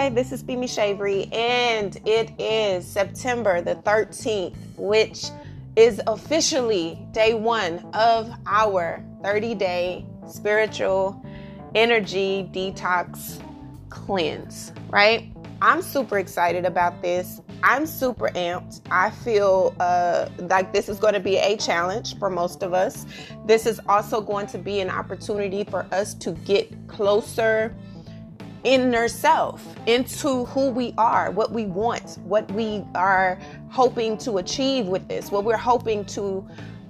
Hi, this is Bimi Shavery, and it is September the 13th, which is officially day one of our 30 day spiritual energy detox cleanse, right? I'm super excited about this. I'm super amped. I feel uh, like this is going to be a challenge for most of us. This is also going to be an opportunity for us to get closer inner self into who we are, what we want, what we are hoping to achieve with this, what we're hoping to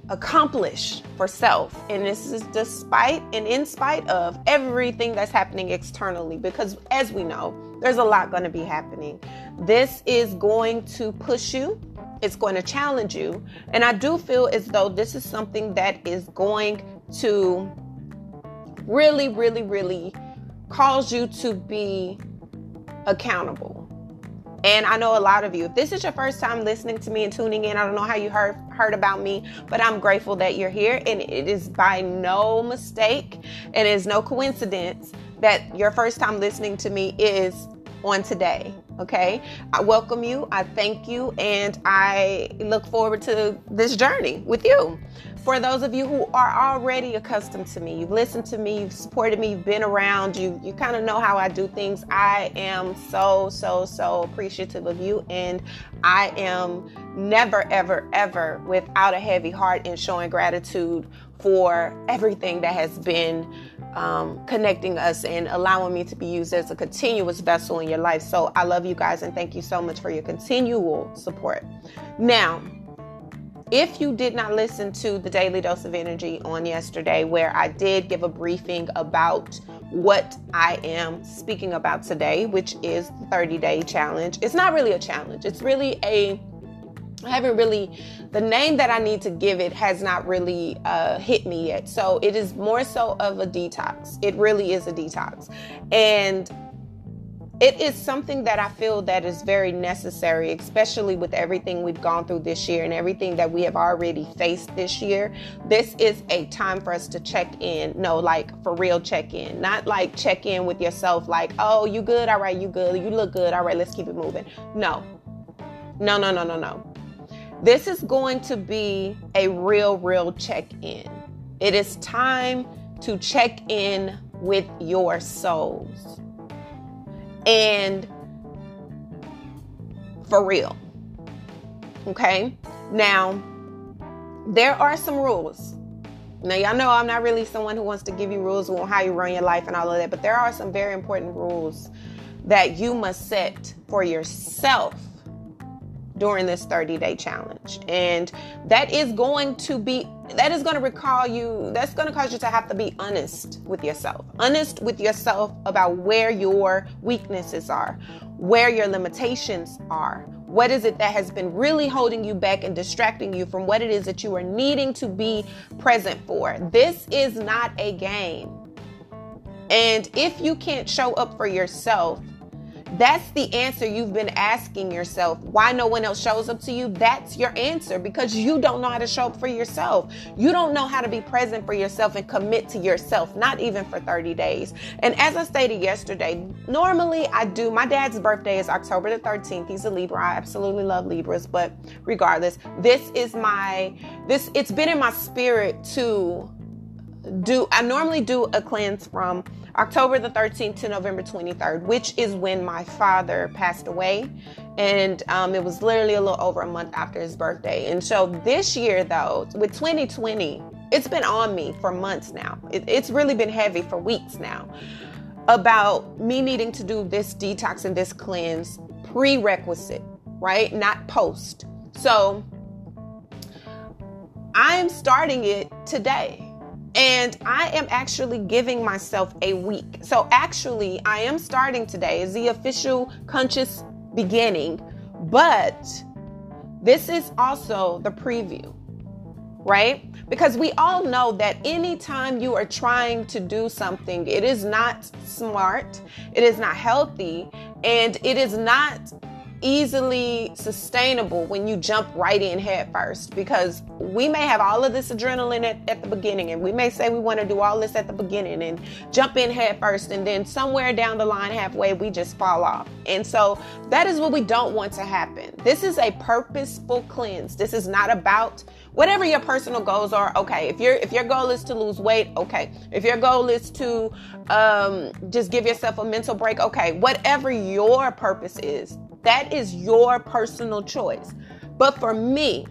accomplish for self. And this is despite and in spite of everything that's happening externally, because as we know, there's a lot going to be happening. This is going to push you. It's going to challenge you. And I do feel as though this is something that is going to really, really, really cause you to be accountable. And I know a lot of you, if this is your first time listening to me and tuning in, I don't know how you heard heard about me, but I'm grateful that you're here. And it is by no mistake, and it is no coincidence that your first time listening to me is on today. Okay. I welcome you. I thank you. And I look forward to this journey with you. For those of you who are already accustomed to me, you've listened to me, you've supported me, you've been around, you you kind of know how I do things. I am so so so appreciative of you and I am never ever ever without a heavy heart in showing gratitude for everything that has been um, connecting us and allowing me to be used as a continuous vessel in your life. So I love you guys and thank you so much for your continual support. Now, if you did not listen to the Daily Dose of Energy on yesterday, where I did give a briefing about what I am speaking about today, which is the 30 day challenge, it's not really a challenge. It's really a I haven't really, the name that I need to give it has not really uh, hit me yet. So it is more so of a detox. It really is a detox. And it is something that I feel that is very necessary, especially with everything we've gone through this year and everything that we have already faced this year. This is a time for us to check in. No, like for real check in, not like check in with yourself, like, oh, you good? All right, you good. You look good. All right, let's keep it moving. No, no, no, no, no, no. This is going to be a real, real check in. It is time to check in with your souls and for real. Okay? Now, there are some rules. Now, y'all know I'm not really someone who wants to give you rules on how you run your life and all of that, but there are some very important rules that you must set for yourself during this 30 day challenge. And that is going to be, that is going to recall you, that's going to cause you to have to be honest with yourself. Honest with yourself about where your weaknesses are, where your limitations are. What is it that has been really holding you back and distracting you from what it is that you are needing to be present for? This is not a game. And if you can't show up for yourself, that's the answer you've been asking yourself. Why no one else shows up to you? That's your answer because you don't know how to show up for yourself. You don't know how to be present for yourself and commit to yourself, not even for 30 days. And as I stated yesterday, normally I do. My dad's birthday is October the 13th. He's a Libra. I absolutely love Libras, but regardless, this is my this it's been in my spirit to do I normally do a cleanse from October the 13th to November 23rd, which is when my father passed away. And um, it was literally a little over a month after his birthday. And so this year, though, with 2020, it's been on me for months now. It, it's really been heavy for weeks now about me needing to do this detox and this cleanse prerequisite, right? Not post. So I'm starting it today and I am actually giving myself a week. So, actually, I am starting today is the official conscious beginning, but this is also the preview, right? Because we all know that anytime you are trying to do something, it is not smart, it is not healthy, and it is not easily sustainable when you jump right in head first because we may have all of this adrenaline at, at the beginning and we may say we want to do all this at the beginning and jump in head first and then somewhere down the line halfway we just fall off. And so that is what we don't want to happen. This is a purposeful cleanse. This is not about whatever your personal goals are. Okay if your if your goal is to lose weight okay. If your goal is to um, just give yourself a mental break okay. Whatever your purpose is that is your personal choice but for me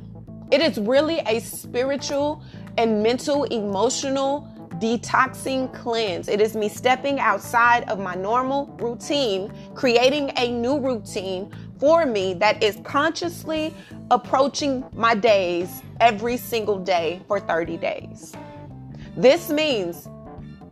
it is really a spiritual and mental emotional detoxing cleanse. It is me stepping outside of my normal routine, creating a new routine for me that is consciously approaching my days every single day for 30 days. This means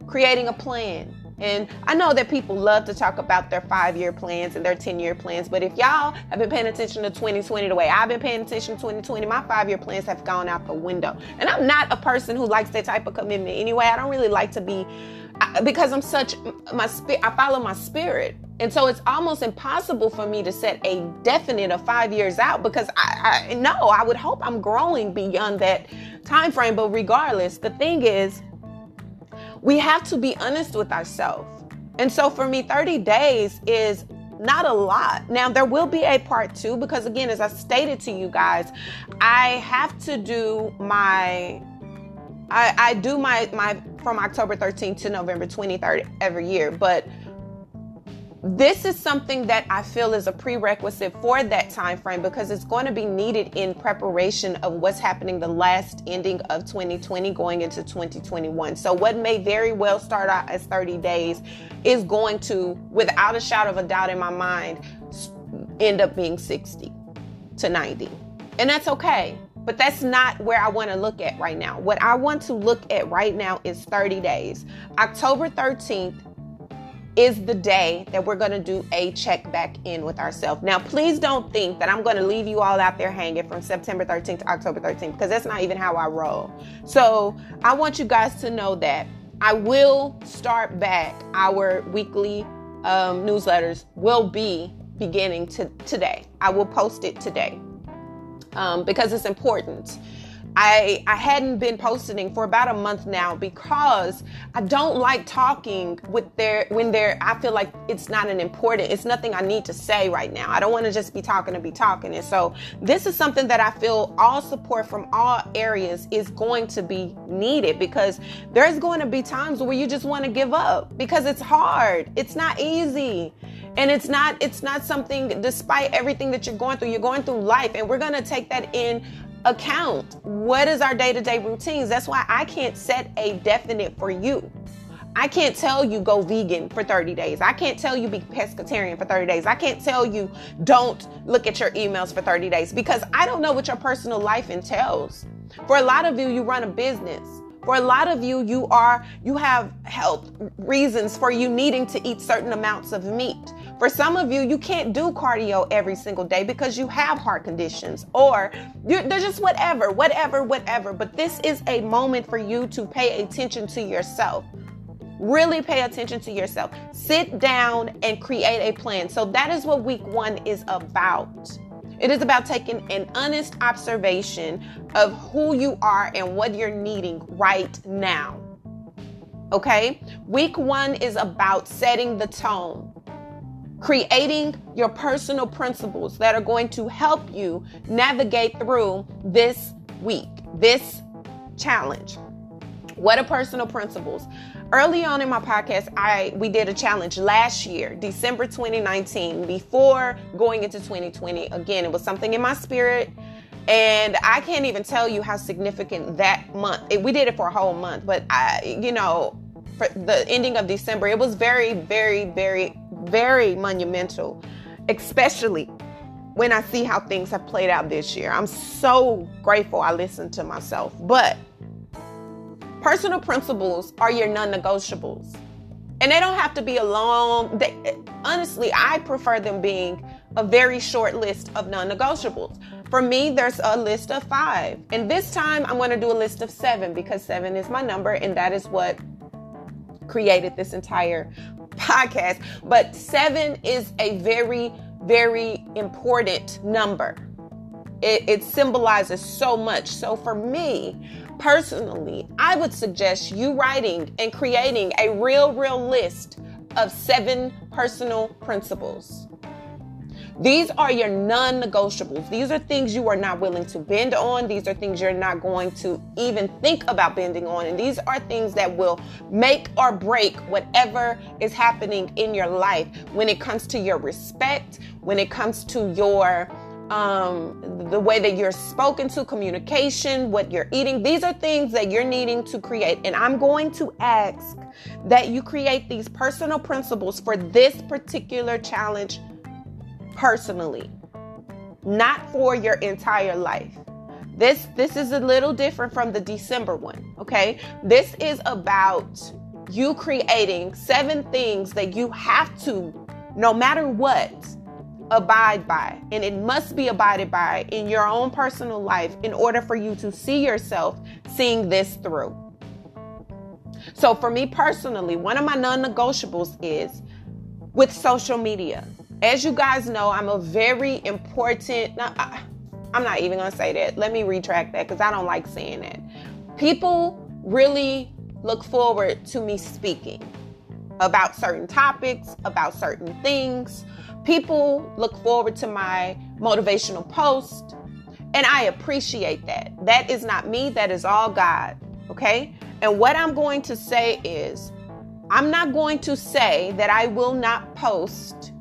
creating a plan. And I know that people love to talk about their five year plans and their 10 year plans, but if y'all have been paying attention to 2020 the way I've been paying attention to 2020, my five year plans have gone out the window. And I'm not a person who likes that type of commitment anyway. I don't really like to be, because I'm such, my spirit, I follow my spirit. And so it's almost impossible for me to set a definite of five years out because I, I know I would hope I'm growing beyond that time frame. But regardless, the thing is, we have to be honest with ourselves. And so for me, 30 days is not a lot. Now, there will be a part two because, again, as I stated to you guys, I have to do my. I, I do my my from October 13th to November 23rd every year, but this is something that I feel is a prerequisite for that time frame because it's going to be needed in preparation of what's happening the last ending of 2020 going into 2021. So what may very well start out as 30 days is going to without a shadow of a doubt in my mind end up being 60 to 90. And that's okay. But that's not where I want to look at right now. What I want to look at right now is 30 days. October 13th is the day that we're going to do a check back in with ourselves. Now, please don't think that I'm going to leave you all out there hanging from September 13th to October 13th because that's not even how I roll. So, I want you guys to know that I will start back our weekly um, newsletters will be beginning to today. I will post it today um, because it's important. I, I hadn't been posting for about a month now because I don't like talking with their when they're I feel like it's not an important it's nothing I need to say right now. I don't want to just be talking to be talking. And so this is something that I feel all support from all areas is going to be needed because there's going to be times where you just want to give up because it's hard. It's not easy and it's not it's not something despite everything that you're going through you're going through life and we're going to take that in account. What is our day to day routines? That's why I can't set a definite for you. I can't tell you go vegan for 30 days. I can't tell you be pescatarian for 30 days. I can't tell you don't look at your emails for 30 days because I don't know what your personal life entails. For a lot of you, you run a business. For a lot of you, you are you have health reasons for you needing to eat certain amounts of meat. For some of you, you can't do cardio every single day because you have heart conditions or they're just whatever, whatever, whatever. But this is a moment for you to pay attention to yourself. Really pay attention to yourself. Sit down and create a plan. So that is what week one is about. It is about taking an honest observation of who you are and what you're needing right now. Okay? Week one is about setting the tone, creating your personal principles that are going to help you navigate through this week, this challenge. What are personal principles? Early on in my podcast, I we did a challenge last year, December 2019, before going into 2020. Again, it was something in my spirit. And I can't even tell you how significant that month. It, we did it for a whole month, but I, you know, for the ending of December, it was very, very, very, very monumental, especially when I see how things have played out this year. I'm so grateful I listened to myself. But Personal principles are your non negotiables. And they don't have to be a long, they, honestly, I prefer them being a very short list of non negotiables. For me, there's a list of five. And this time I'm going to do a list of seven because seven is my number and that is what created this entire podcast. But seven is a very very important number. It, it, symbolizes so much. So, for me personally, I would suggest you writing and creating a real, real list of seven personal principles. These are your non negotiables. These are things you are not willing to bend on. These are things you're not going to even think about bending on. And these are things that will make or break whatever is happening in your life when it comes to your respect, when it comes to your um, the way that you're spoken to, communication, what you're eating. These are things that you're needing to create. And I'm going to ask that you create these personal principles for this particular challenge personally, not for your entire life. This this is a little different from the December one, okay? This is about you creating seven things that you have to no matter what abide by and it must be abided by in your own personal life in order for you to see yourself seeing this through. So for me personally, one of my non-negotiables is with social media as you guys know, I'm a very important. I, I'm not even gonna say that. Let me retract that because I don't like saying that. People really look forward to me speaking about certain topics, about certain things. People look forward to my motivational post, and I appreciate that. That is not me, that is all God. Okay? And what I'm going to say is, I'm not going to say that I will not post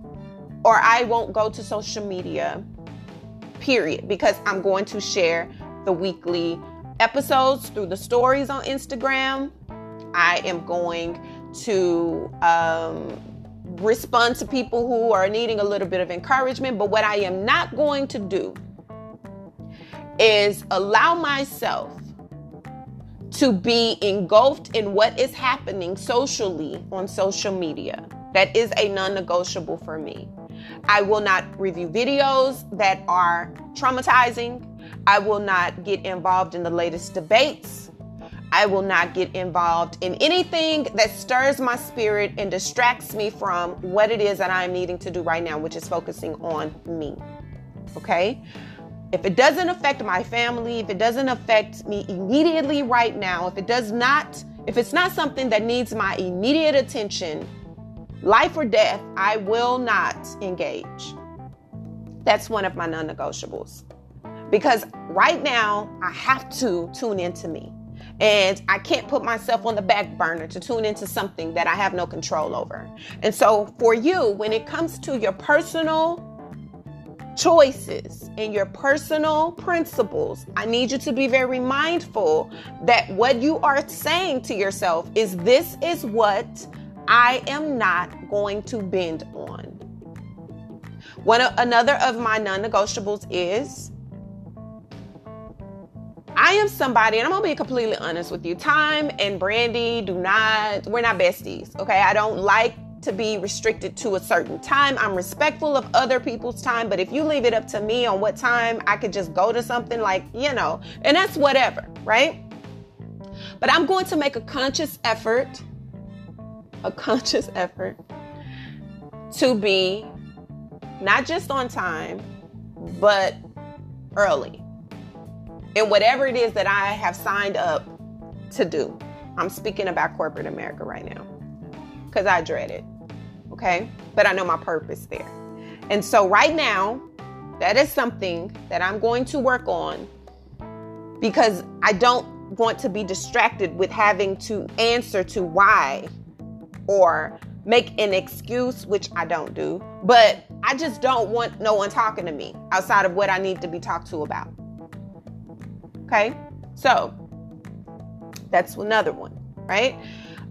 or I won't go to social media, period, because I'm going to share the weekly episodes through the stories on Instagram. I am going to um, respond to people who are needing a little bit of encouragement. But what I am not going to do is allow myself to be engulfed in what is happening socially on social media. That is a non negotiable for me. I will not review videos that are traumatizing. I will not get involved in the latest debates. I will not get involved in anything that stirs my spirit and distracts me from what it is that I'm needing to do right now, which is focusing on me. Okay? If it doesn't affect my family, if it doesn't affect me immediately right now, if it does not, if it's not something that needs my immediate attention, life or death, I will not engage. That's one of my non negotiables. Because right now, I have to tune into me. And I can't put myself on the back burner to tune into something that I have no control over. And so, for you, when it comes to your personal choices and your personal principles, I need you to be very mindful that what you are saying to yourself is this is what I am not going to bend on. One another of my non-negotiables is I am somebody, and I'm gonna be completely honest with you. Time and Brandy do not, we're not besties. Okay. I don't like to be restricted to a certain time. I'm respectful of other people's time, but if you leave it up to me on what time I could just go to something like, you know, and that's whatever, right? But I'm going to make a conscious effort a conscious effort to be not just on time, but early in whatever it is that I have signed up to do. I'm speaking about corporate America right now because I dread it. Okay. But I know my purpose there. And so, right now, that is something that I'm going to work on because I don't want to be distracted with having to answer to why or make an excuse, which I don't do, but I just don't want no one talking to me outside of what I need to be talked to about. Okay? So, that's another one, right?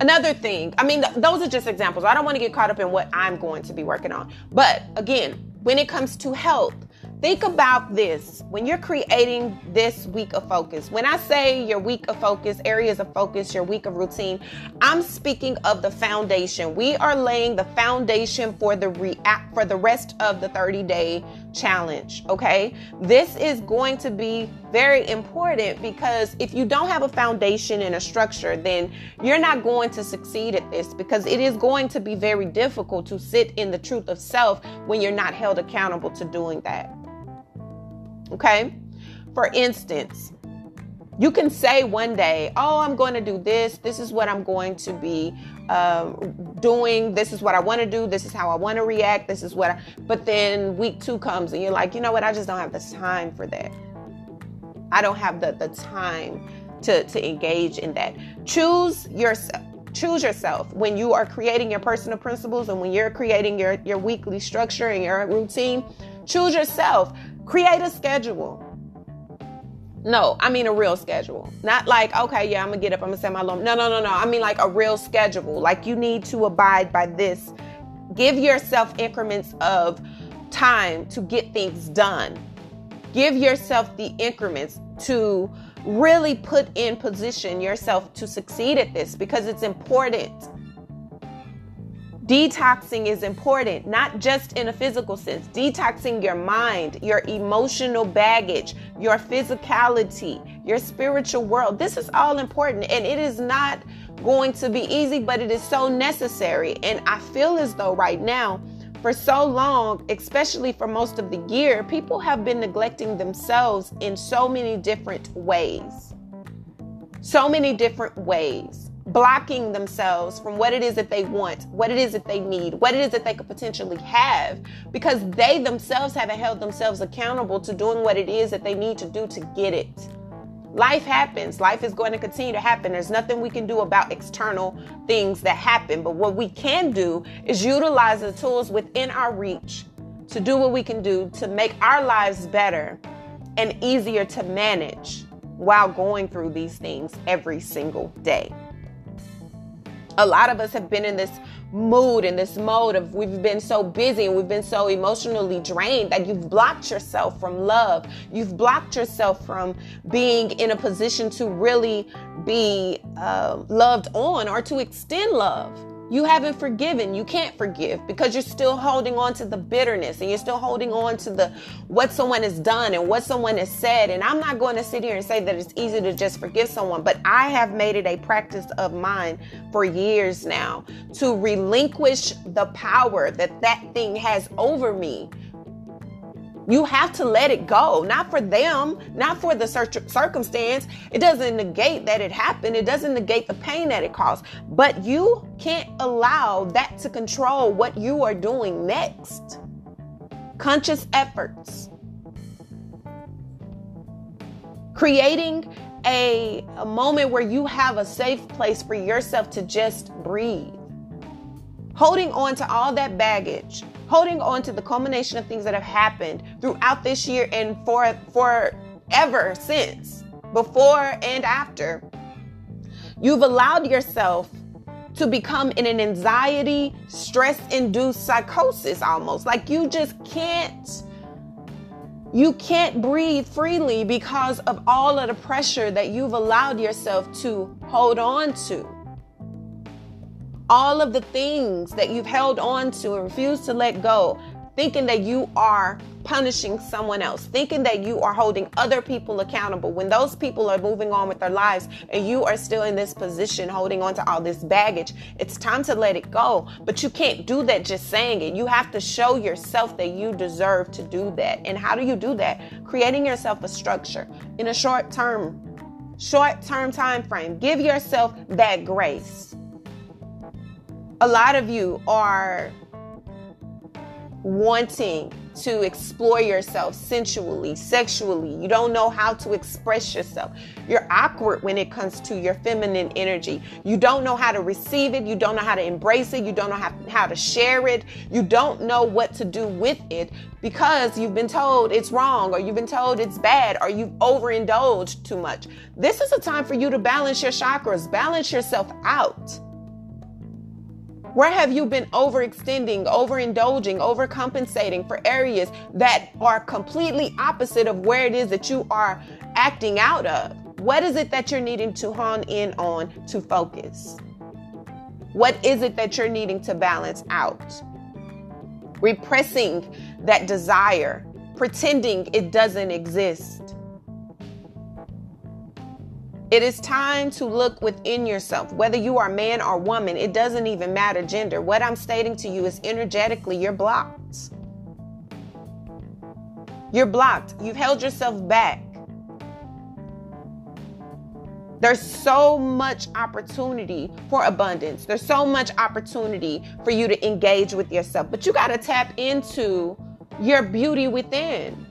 Another thing, I mean, th- those are just examples. I don't want to get caught up in what I'm going to be working on. But again, when it comes to health, Think about this when you're creating this week of focus. When I say your week of focus, areas of focus, your week of routine, I'm speaking of the foundation. We are laying the foundation for the react for the rest of the 30 day challenge. Okay, this is going to be very important because if you don't have a foundation and a structure, then you're not going to succeed at this because it is going to be very difficult to sit in the truth of self when you're not held accountable to doing that. Okay? For instance, you can say one day, Oh, I'm going to do this. This is what I'm going to be um, doing. This is what I want to do. This is how I want to react. This is what I, but then week two comes and you're like, you know what? I just don't have the time for that. I don't have the, the time to, to engage in that. Choose yourself. Choose yourself when you are creating your personal principles and when you're creating your, your weekly structure and your routine. Choose yourself. Create a schedule no, I mean a real schedule. Not like, okay, yeah, I'm gonna get up, I'm gonna set my alarm. No, no, no, no. I mean like a real schedule. Like you need to abide by this. Give yourself increments of time to get things done. Give yourself the increments to really put in position yourself to succeed at this because it's important. Detoxing is important, not just in a physical sense. Detoxing your mind, your emotional baggage, your physicality, your spiritual world. This is all important and it is not going to be easy, but it is so necessary. And I feel as though right now, for so long, especially for most of the year, people have been neglecting themselves in so many different ways. So many different ways blocking themselves from what it is that they want, what it is that they need, what it is that they could potentially have, because they themselves haven't held themselves accountable to doing what it is that they need to do to get it. Life happens. Life is going to continue to happen. There's nothing we can do about external things that happen. But what we can do is utilize the tools within our reach to do what we can do to make our lives better and easier to manage while going through these things every single day a lot of us have been in this mood in this mode of we've been so busy and we've been so emotionally drained that you've blocked yourself from love. You've blocked yourself from being in a position to really be uh, loved on or to extend love you haven't forgiven. You can't forgive because you're still holding on to the bitterness and you're still holding on to the what someone has done and what someone has said. And I'm not going to sit here and say that it's easy to just forgive someone, but I have made it a practice of mine for years now to relinquish the power that that thing has over me you have to let it go, not for them, not for the circumstance. It doesn't negate that it happened, it doesn't negate the pain that it caused. But you can't allow that to control what you are doing next. Conscious efforts. Creating a, a moment where you have a safe place for yourself to just breathe. Holding on to all that baggage holding on to the culmination of things that have happened throughout this year and for forever since, before and after. You've allowed yourself to become in an anxiety, stress induced psychosis almost. Like you just can't you can't breathe freely because of all of the pressure that you've allowed yourself to hold on to all of the things that you've held on to and refused to let go, thinking that you are punishing someone else, thinking that you are holding other people accountable when those people are moving on with their lives and you are still in this position holding on to all this baggage. It's time to let it go. But you can't do that just saying it. You have to show yourself that you deserve to do that. And how do you do that? Creating yourself a structure in a short term short term time frame. Give yourself that grace a lot of you are wanting to explore yourself sensually, sexually. You don't know how to express yourself. You're awkward when it comes to your feminine energy. You don't know how to receive it. You don't know how to embrace it. You don't know how, how to share it. You don't know what to do with it because you've been told it's wrong or you've been told it's bad or you've overindulged too much. This is a time for you to balance your chakras, balance yourself out. Where have you been overextending, overindulging, overcompensating for areas that are completely opposite of where it is that you are acting out of? What is it that you're needing to hone in on to focus? What is it that you're needing to balance out? Repressing that desire, pretending it doesn't exist. It is time to look within yourself. Whether you are man or woman, it doesn't even matter gender. What I'm stating to you is energetically, you're blocked. You're blocked. You've held yourself back. There's so much opportunity for abundance. There's so much opportunity for you to engage with yourself, but you got to tap into your beauty within.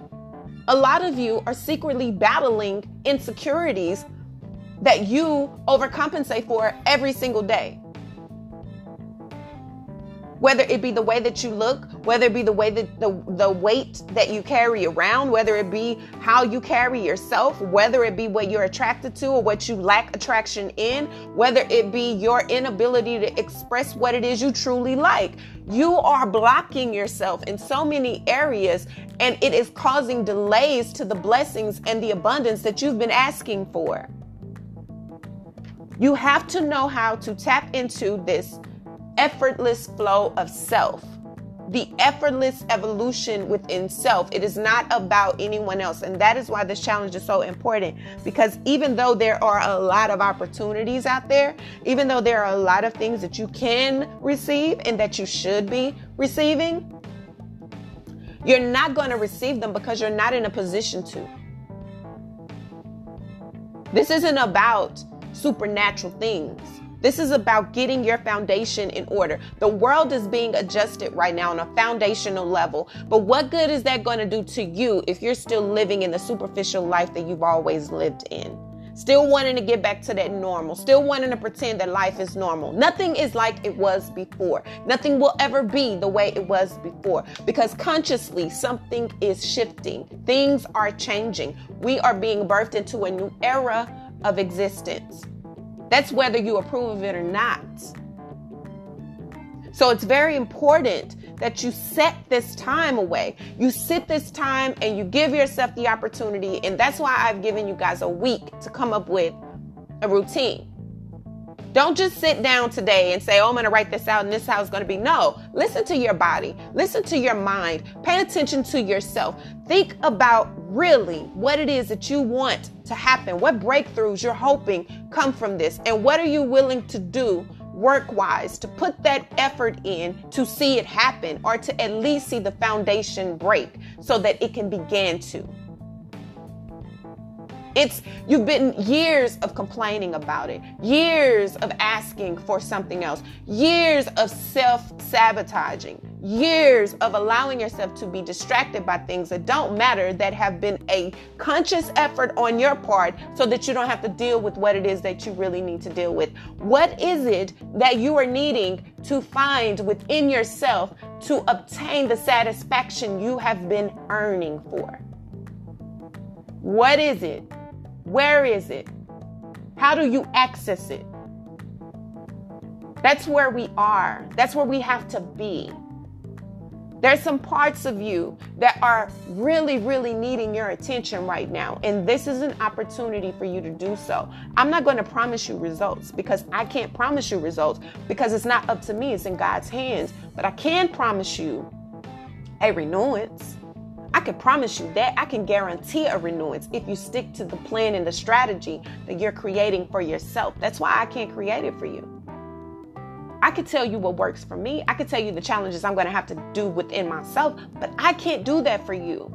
A lot of you are secretly battling insecurities that you overcompensate for every single day whether it be the way that you look, whether it be the way that the, the weight that you carry around, whether it be how you carry yourself, whether it be what you're attracted to or what you lack attraction in, whether it be your inability to express what it is you truly like. You are blocking yourself in so many areas, and it is causing delays to the blessings and the abundance that you've been asking for. You have to know how to tap into this effortless flow of self, the effortless evolution within self. It is not about anyone else. And that is why this challenge is so important because even though there are a lot of opportunities out there, even though there are a lot of things that you can receive and that you should be receiving, you're not going to receive them because you're not in a position to. This isn't about supernatural things. This is about getting your foundation in order. The world is being adjusted right now on a foundational level. But what good is that going to do to you if you're still living in the superficial life that you've always lived in? Still wanting to get back to that normal, still wanting to pretend that life is normal. Nothing is like it was before. Nothing will ever be the way it was before because consciously something is shifting. Things are changing. We are being birthed into a new era of existence. That's whether you approve of it or not. So it's very important that you set this time away. You sit this time and you give yourself the opportunity. And that's why I've given you guys a week to come up with a routine. Don't just sit down today and say, Oh, I'm going to write this out and this is how it's going to be. No, listen to your body, listen to your mind, pay attention to yourself. Think about really what it is that you want to happen, what breakthroughs you're hoping come from this, and what are you willing to do work wise to put that effort in to see it happen or to at least see the foundation break so that it can begin to. It's you've been years of complaining about it, years of asking for something else, years of self-sabotaging, years of allowing yourself to be distracted by things that don't matter that have been a conscious effort on your part so that you don't have to deal with what it is that you really need to deal with. What is it that you are needing to find within yourself to obtain the satisfaction you have been earning for? What is it? Where is it? How do you access it? That's where we are. That's where we have to be. There's some parts of you that are really, really needing your attention right now. And this is an opportunity for you to do so. I'm not going to promise you results because I can't promise you results because it's not up to me, it's in God's hands. But I can promise you a renewance. I can promise you that. I can guarantee a renewance if you stick to the plan and the strategy that you're creating for yourself. That's why I can't create it for you. I can tell you what works for me. I can tell you the challenges I'm going to have to do within myself, but I can't do that for you.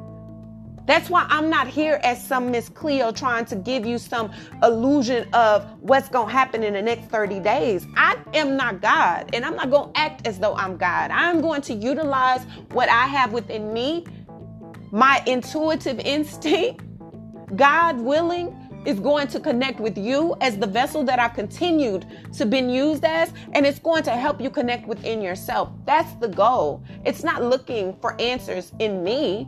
That's why I'm not here as some Miss Cleo trying to give you some illusion of what's going to happen in the next 30 days. I am not God, and I'm not going to act as though I'm God. I'm going to utilize what I have within me my intuitive instinct, God willing, is going to connect with you as the vessel that I've continued to been used as, and it's going to help you connect within yourself. That's the goal. It's not looking for answers in me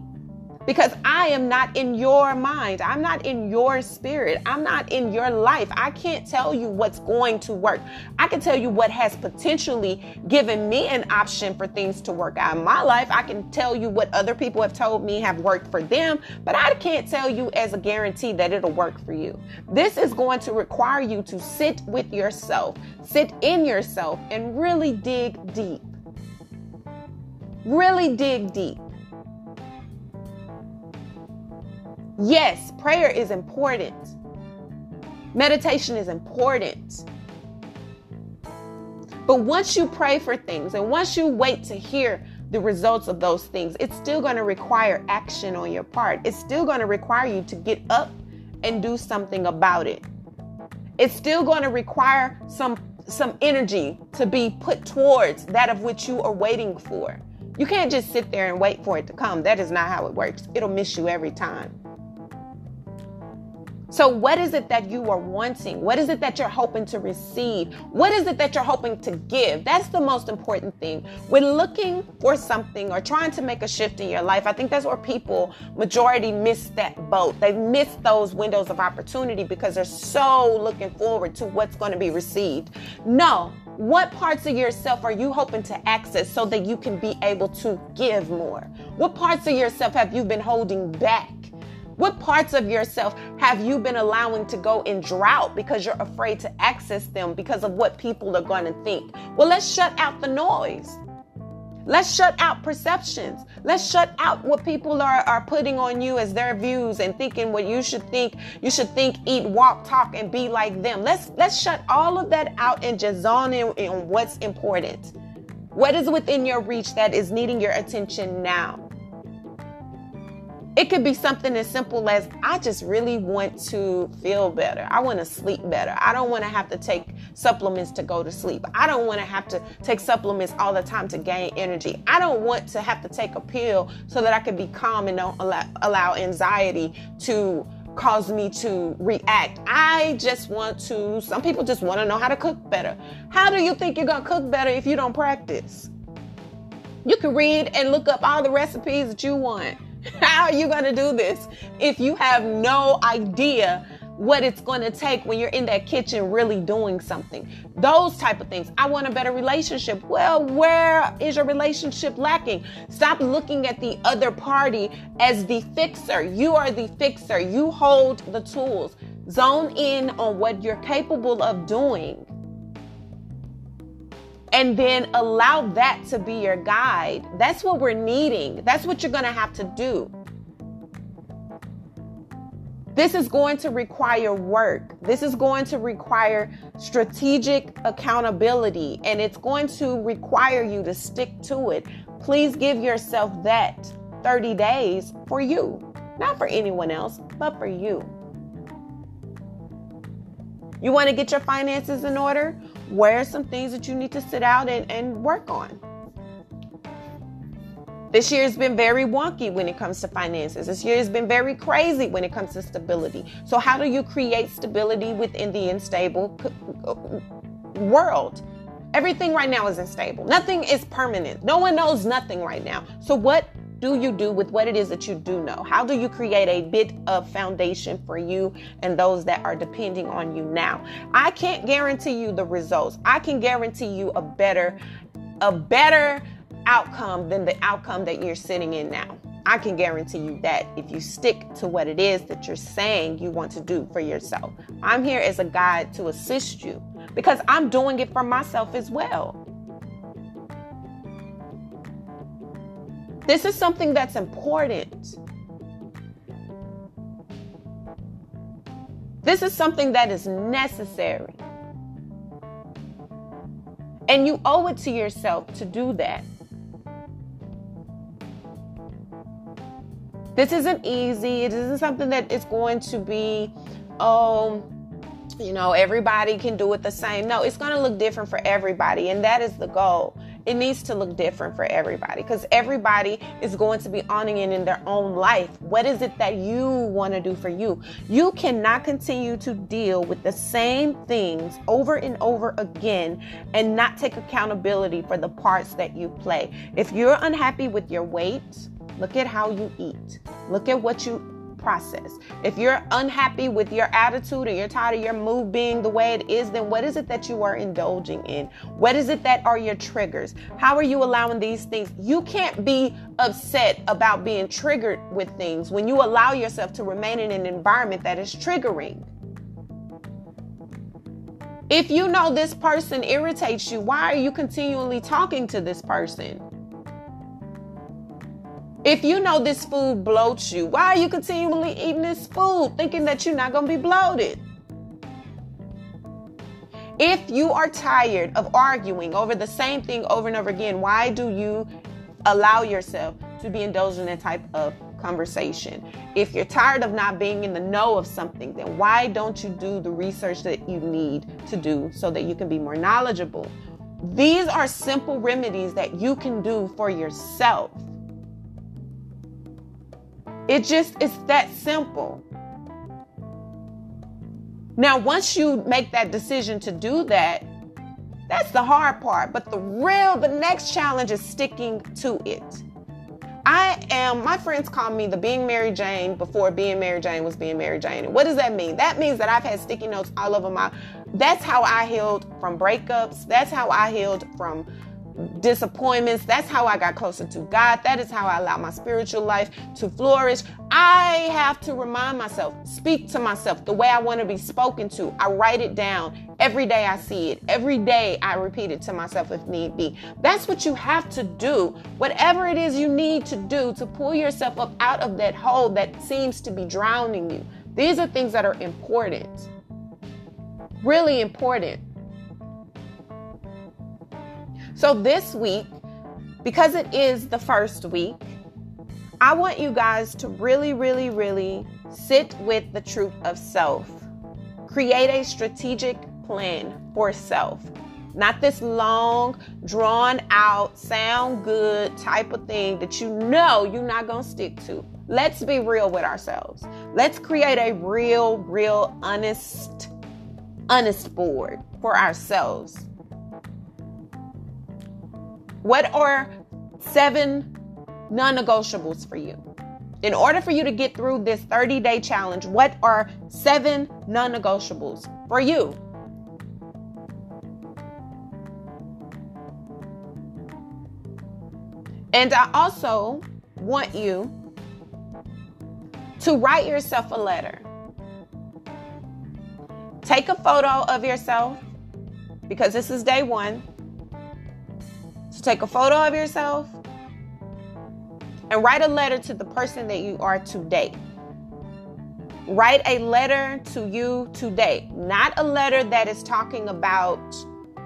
because I am not in your mind. I'm not in your spirit. I'm not in your life. I can't tell you what's going to work. I can tell you what has potentially given me an option for things to work out in my life. I can tell you what other people have told me have worked for them, but I can't tell you as a guarantee that it'll work for you. This is going to require you to sit with yourself, sit in yourself, and really dig deep. Really dig deep. Yes, prayer is important. Meditation is important. But once you pray for things and once you wait to hear the results of those things, it's still going to require action on your part. It's still going to require you to get up and do something about it. It's still going to require some some energy to be put towards that of which you are waiting for. You can't just sit there and wait for it to come. That is not how it works. It'll miss you every time. So, what is it that you are wanting? What is it that you're hoping to receive? What is it that you're hoping to give? That's the most important thing. When looking for something or trying to make a shift in your life, I think that's where people, majority, miss that boat. They miss those windows of opportunity because they're so looking forward to what's going to be received. No, what parts of yourself are you hoping to access so that you can be able to give more? What parts of yourself have you been holding back? What parts of yourself have you been allowing to go in drought because you're afraid to access them because of what people are going to think? Well, let's shut out the noise. Let's shut out perceptions. Let's shut out what people are, are putting on you as their views and thinking what you should think. You should think, eat, walk, talk, and be like them. Let's let's shut all of that out and just zone in on what's important. What is within your reach that is needing your attention now? It could be something as simple as I just really want to feel better. I want to sleep better. I don't want to have to take supplements to go to sleep. I don't want to have to take supplements all the time to gain energy. I don't want to have to take a pill so that I can be calm and don't allow, allow anxiety to cause me to react. I just want to, some people just want to know how to cook better. How do you think you're going to cook better if you don't practice? You can read and look up all the recipes that you want. How are you going to do this if you have no idea what it's going to take when you're in that kitchen really doing something? Those type of things. I want a better relationship. Well, where is your relationship lacking? Stop looking at the other party as the fixer. You are the fixer. You hold the tools. Zone in on what you're capable of doing and then allow that to be your guide. That's what we're needing. That's what you're going to have to do. This is going to require work. This is going to require strategic accountability, and it's going to require you to stick to it. Please give yourself that 30 days for you, not for anyone else, but for you. You want to get your finances in order? Where are some things that you need to sit out and, and work on? This year has been very wonky when it comes to finances. This year has been very crazy when it comes to stability. So, how do you create stability within the unstable uh, world? Everything right now is unstable. Nothing is permanent. No one knows nothing right now. So, what do you do with what it is that you do know? How do you create a bit of foundation for you and those that are depending on you now? I can't guarantee you the results. I can guarantee you a better a better outcome than the outcome that you're sitting in now. I can guarantee you that if you stick to what it is that you're saying you want to do for yourself. I'm here as a guide to assist you because I'm doing it for myself as well. This is something that's important. This is something that is necessary. And you owe it to yourself to do that. This isn't easy. It isn't something that is going to be, oh, you know, everybody can do it the same. No, it's going to look different for everybody. And that is the goal it needs to look different for everybody because everybody is going to be owning it in their own life. What is it that you want to do for you? You cannot continue to deal with the same things over and over again and not take accountability for the parts that you play. If you're unhappy with your weight, look at how you eat. Look at what you process. If you're unhappy with your attitude and you're tired of your mood being the way it is, then what is it that you are indulging in? What is it that are your triggers? How are you allowing these things? You can't be upset about being triggered with things when you allow yourself to remain in an environment that is triggering. If you know this person irritates you, why are you continually talking to this person? If you know this food bloats you, why are you continually eating this food thinking that you're not going to be bloated? If you are tired of arguing over the same thing over and over again, why do you allow yourself to be indulged in that type of conversation? If you're tired of not being in the know of something, then why don't you do the research that you need to do so that you can be more knowledgeable? These are simple remedies that you can do for yourself. It just it's that simple. Now, once you make that decision to do that, that's the hard part. But the real, the next challenge is sticking to it. I am, my friends call me the being Mary Jane before being Mary Jane was being Mary Jane. And what does that mean? That means that I've had sticky notes all over my, that's how I healed from breakups. That's how I healed from disappointments. That's how I got closer to God. That is how I allow my spiritual life to flourish. I have to remind myself, speak to myself the way I want to be spoken to. I write it down every day I see it. Every day I repeat it to myself if need be. That's what you have to do. Whatever it is you need to do to pull yourself up out of that hole that seems to be drowning you. These are things that are important. Really important. So this week, because it is the first week, I want you guys to really, really, really sit with the truth of self. Create a strategic plan for self. Not this long, drawn out, sound good type of thing that you know you're not going to stick to. Let's be real with ourselves. Let's create a real, real, honest, honest board for ourselves what are seven non negotiables for you? In order for you to get through this 30 day challenge, what are seven non negotiables for you? And I also want you to write yourself a letter. Take a photo of yourself because this is day one. So take a photo of yourself and write a letter to the person that you are today. Write a letter to you today, not a letter that is talking about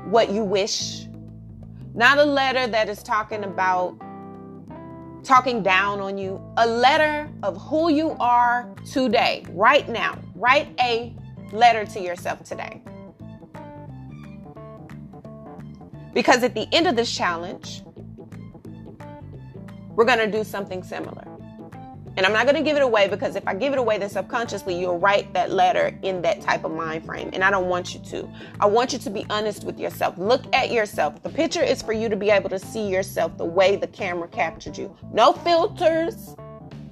what you wish, not a letter that is talking about talking down on you, a letter of who you are today, right now. Write a letter to yourself today. Because at the end of this challenge, we're going to do something similar. And I'm not going to give it away because if I give it away, then subconsciously you'll write that letter in that type of mind frame. And I don't want you to. I want you to be honest with yourself. Look at yourself. The picture is for you to be able to see yourself the way the camera captured you. No filters.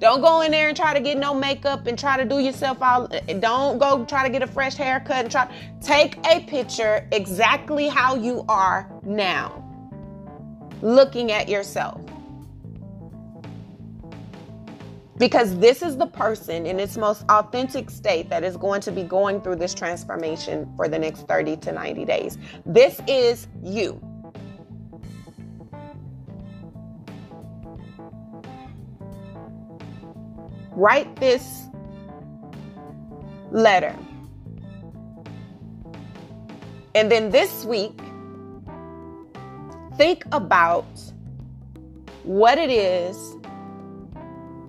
Don't go in there and try to get no makeup and try to do yourself all. Don't go try to get a fresh haircut and try. To take a picture exactly how you are now, looking at yourself. Because this is the person in its most authentic state that is going to be going through this transformation for the next 30 to 90 days. This is you. Write this letter. And then this week, think about what it is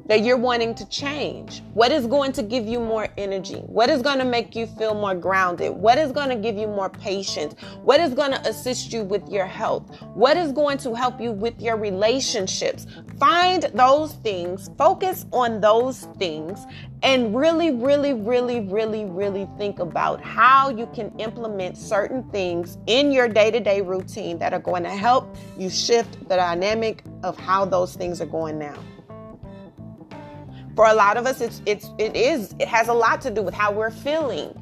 that you're wanting to change? What is going to give you more energy? What is going to make you feel more grounded? What is going to give you more patience? What is going to assist you with your health? What is going to help you with your relationships? Find those things, focus on those things, and really, really, really, really, really think about how you can implement certain things in your day to day routine that are going to help you shift the dynamic of how those things are going now for a lot of us it's it's it is it has a lot to do with how we're feeling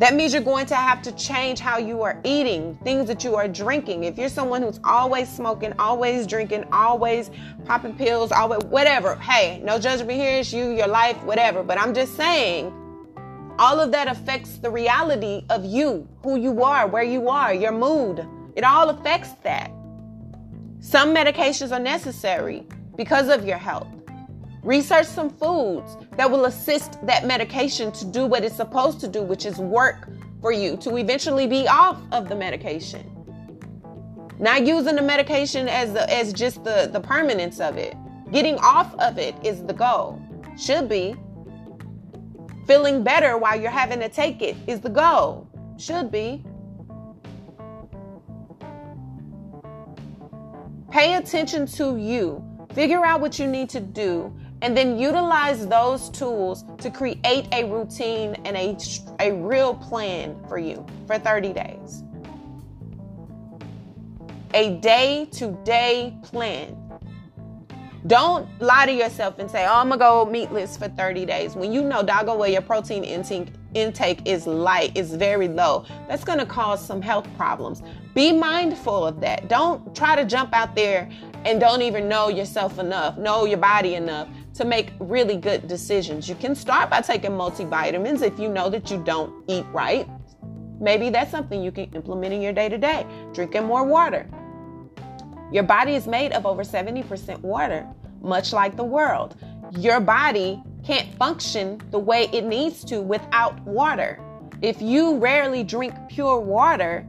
that means you're going to have to change how you are eating, things that you are drinking. If you're someone who's always smoking, always drinking, always popping pills, always whatever. Hey, no judgment here. It's you, your life, whatever. But I'm just saying, all of that affects the reality of you, who you are, where you are, your mood. It all affects that. Some medications are necessary because of your health. Research some foods that will assist that medication to do what it's supposed to do, which is work for you to eventually be off of the medication. Not using the medication as the, as just the the permanence of it. Getting off of it is the goal. Should be. Feeling better while you're having to take it is the goal. Should be. Pay attention to you. Figure out what you need to do and then utilize those tools to create a routine and a, a real plan for you for 30 days. A day to day plan. Don't lie to yourself and say, oh, I'm gonna go meatless for 30 days. When you know doggo well your protein intake intake is light, is very low, that's gonna cause some health problems. Be mindful of that. Don't try to jump out there and don't even know yourself enough, know your body enough to make really good decisions. You can start by taking multivitamins if you know that you don't eat right. Maybe that's something you can implement in your day to day. Drinking more water. Your body is made of over 70% water, much like the world. Your body can't function the way it needs to without water. If you rarely drink pure water,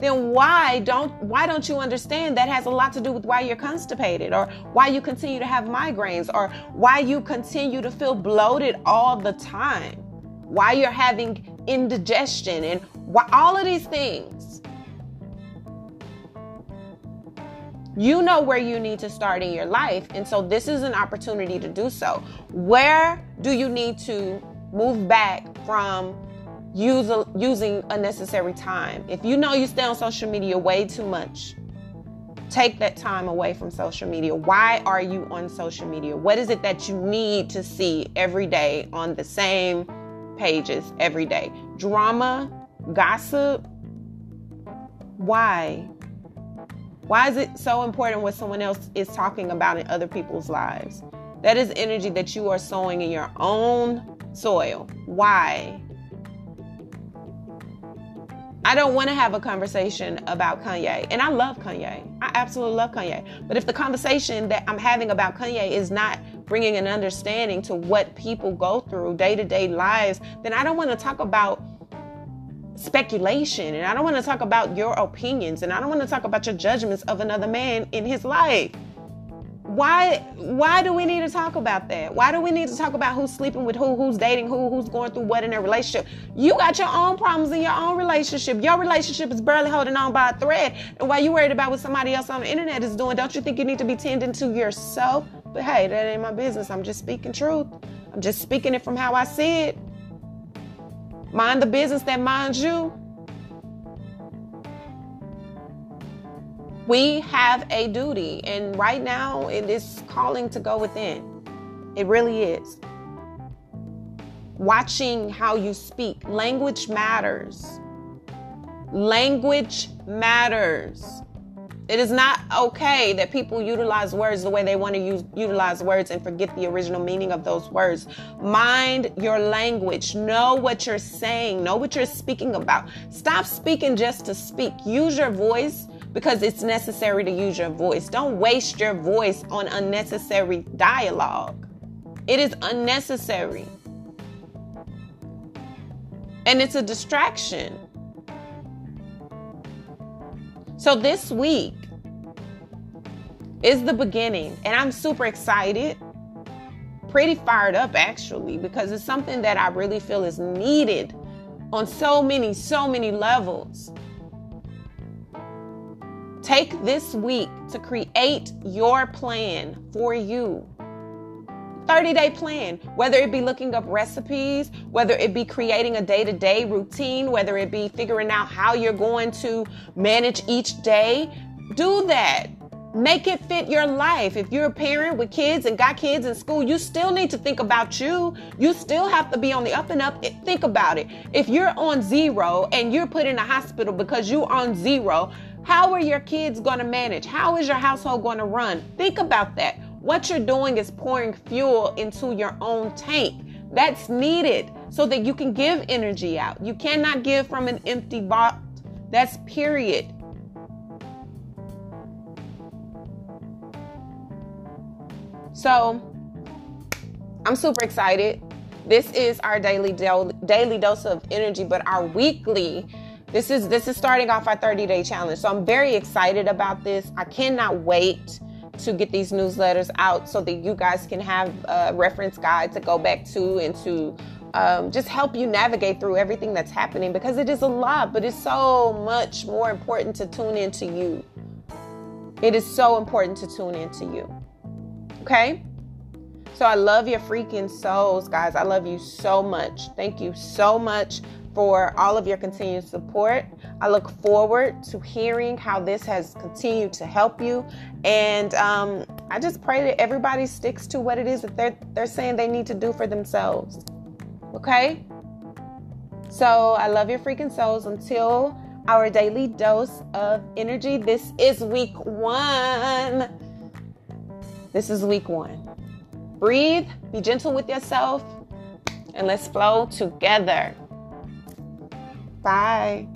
then why don't why don't you understand that has a lot to do with why you're constipated or why you continue to have migraines or why you continue to feel bloated all the time? Why you're having indigestion and why all of these things. You know where you need to start in your life and so this is an opportunity to do so. Where do you need to move back from use using unnecessary time. If you know you stay on social media way too much, take that time away from social media. Why are you on social media? What is it that you need to see every day on the same pages every day? Drama, gossip. Why? Why is it so important what someone else is talking about in other people's lives? That is energy that you are sowing in your own soil. Why? I don't want to have a conversation about Kanye. And I love Kanye. I absolutely love Kanye. But if the conversation that I'm having about Kanye is not bringing an understanding to what people go through day to day lives, then I don't want to talk about speculation and I don't want to talk about your opinions and I don't want to talk about your judgments of another man in his life why why do we need to talk about that? Why do we need to talk about who's sleeping with who who's dating who who's going through what in their relationship? You got your own problems in your own relationship. Your relationship is barely holding on by a thread. And while you worried about what somebody else on the internet is doing don't you think you need to be tending to yourself? But hey that ain't my business. I'm just speaking truth. I'm just speaking it from how i see it. Mind the business that minds you we have a duty, and right now it is calling to go within. It really is. Watching how you speak, language matters. Language matters. It is not okay that people utilize words the way they want to use, utilize words and forget the original meaning of those words. Mind your language. Know what you're saying. Know what you're speaking about. Stop speaking just to speak. Use your voice because it's necessary to use your voice. Don't waste your voice on unnecessary dialogue. It is unnecessary. And it's a distraction. So this week is the beginning, and I'm super excited. Pretty fired up actually, because it's something that I really feel is needed on so many, so many levels. Take this week to create your plan for you. 30 day plan, whether it be looking up recipes, whether it be creating a day to day routine, whether it be figuring out how you're going to manage each day, do that. Make it fit your life. If you're a parent with kids and got kids in school, you still need to think about you. You still have to be on the up and up. Think about it. If you're on zero and you're put in a hospital because you're on zero, how are your kids going to manage? How is your household going to run? Think about that. What you're doing is pouring fuel into your own tank. That's needed so that you can give energy out. You cannot give from an empty bottle. That's period. So, I'm super excited This is our daily daily dose of energy, but our weekly this is this is starting off our 30 day challenge. So I'm very excited about this. I cannot wait to get these newsletters out so that you guys can have a reference guide to go back to and to um, just help you navigate through everything that's happening because it is a lot, but it's so much more important to tune into you. It is so important to tune into you. Okay? So I love your freaking souls, guys. I love you so much. Thank you so much for all of your continued support. I look forward to hearing how this has continued to help you. And um, I just pray that everybody sticks to what it is that they're, they're saying they need to do for themselves. Okay? So I love your freaking souls until our daily dose of energy. This is week one. This is week one. Breathe, be gentle with yourself, and let's flow together. Bye.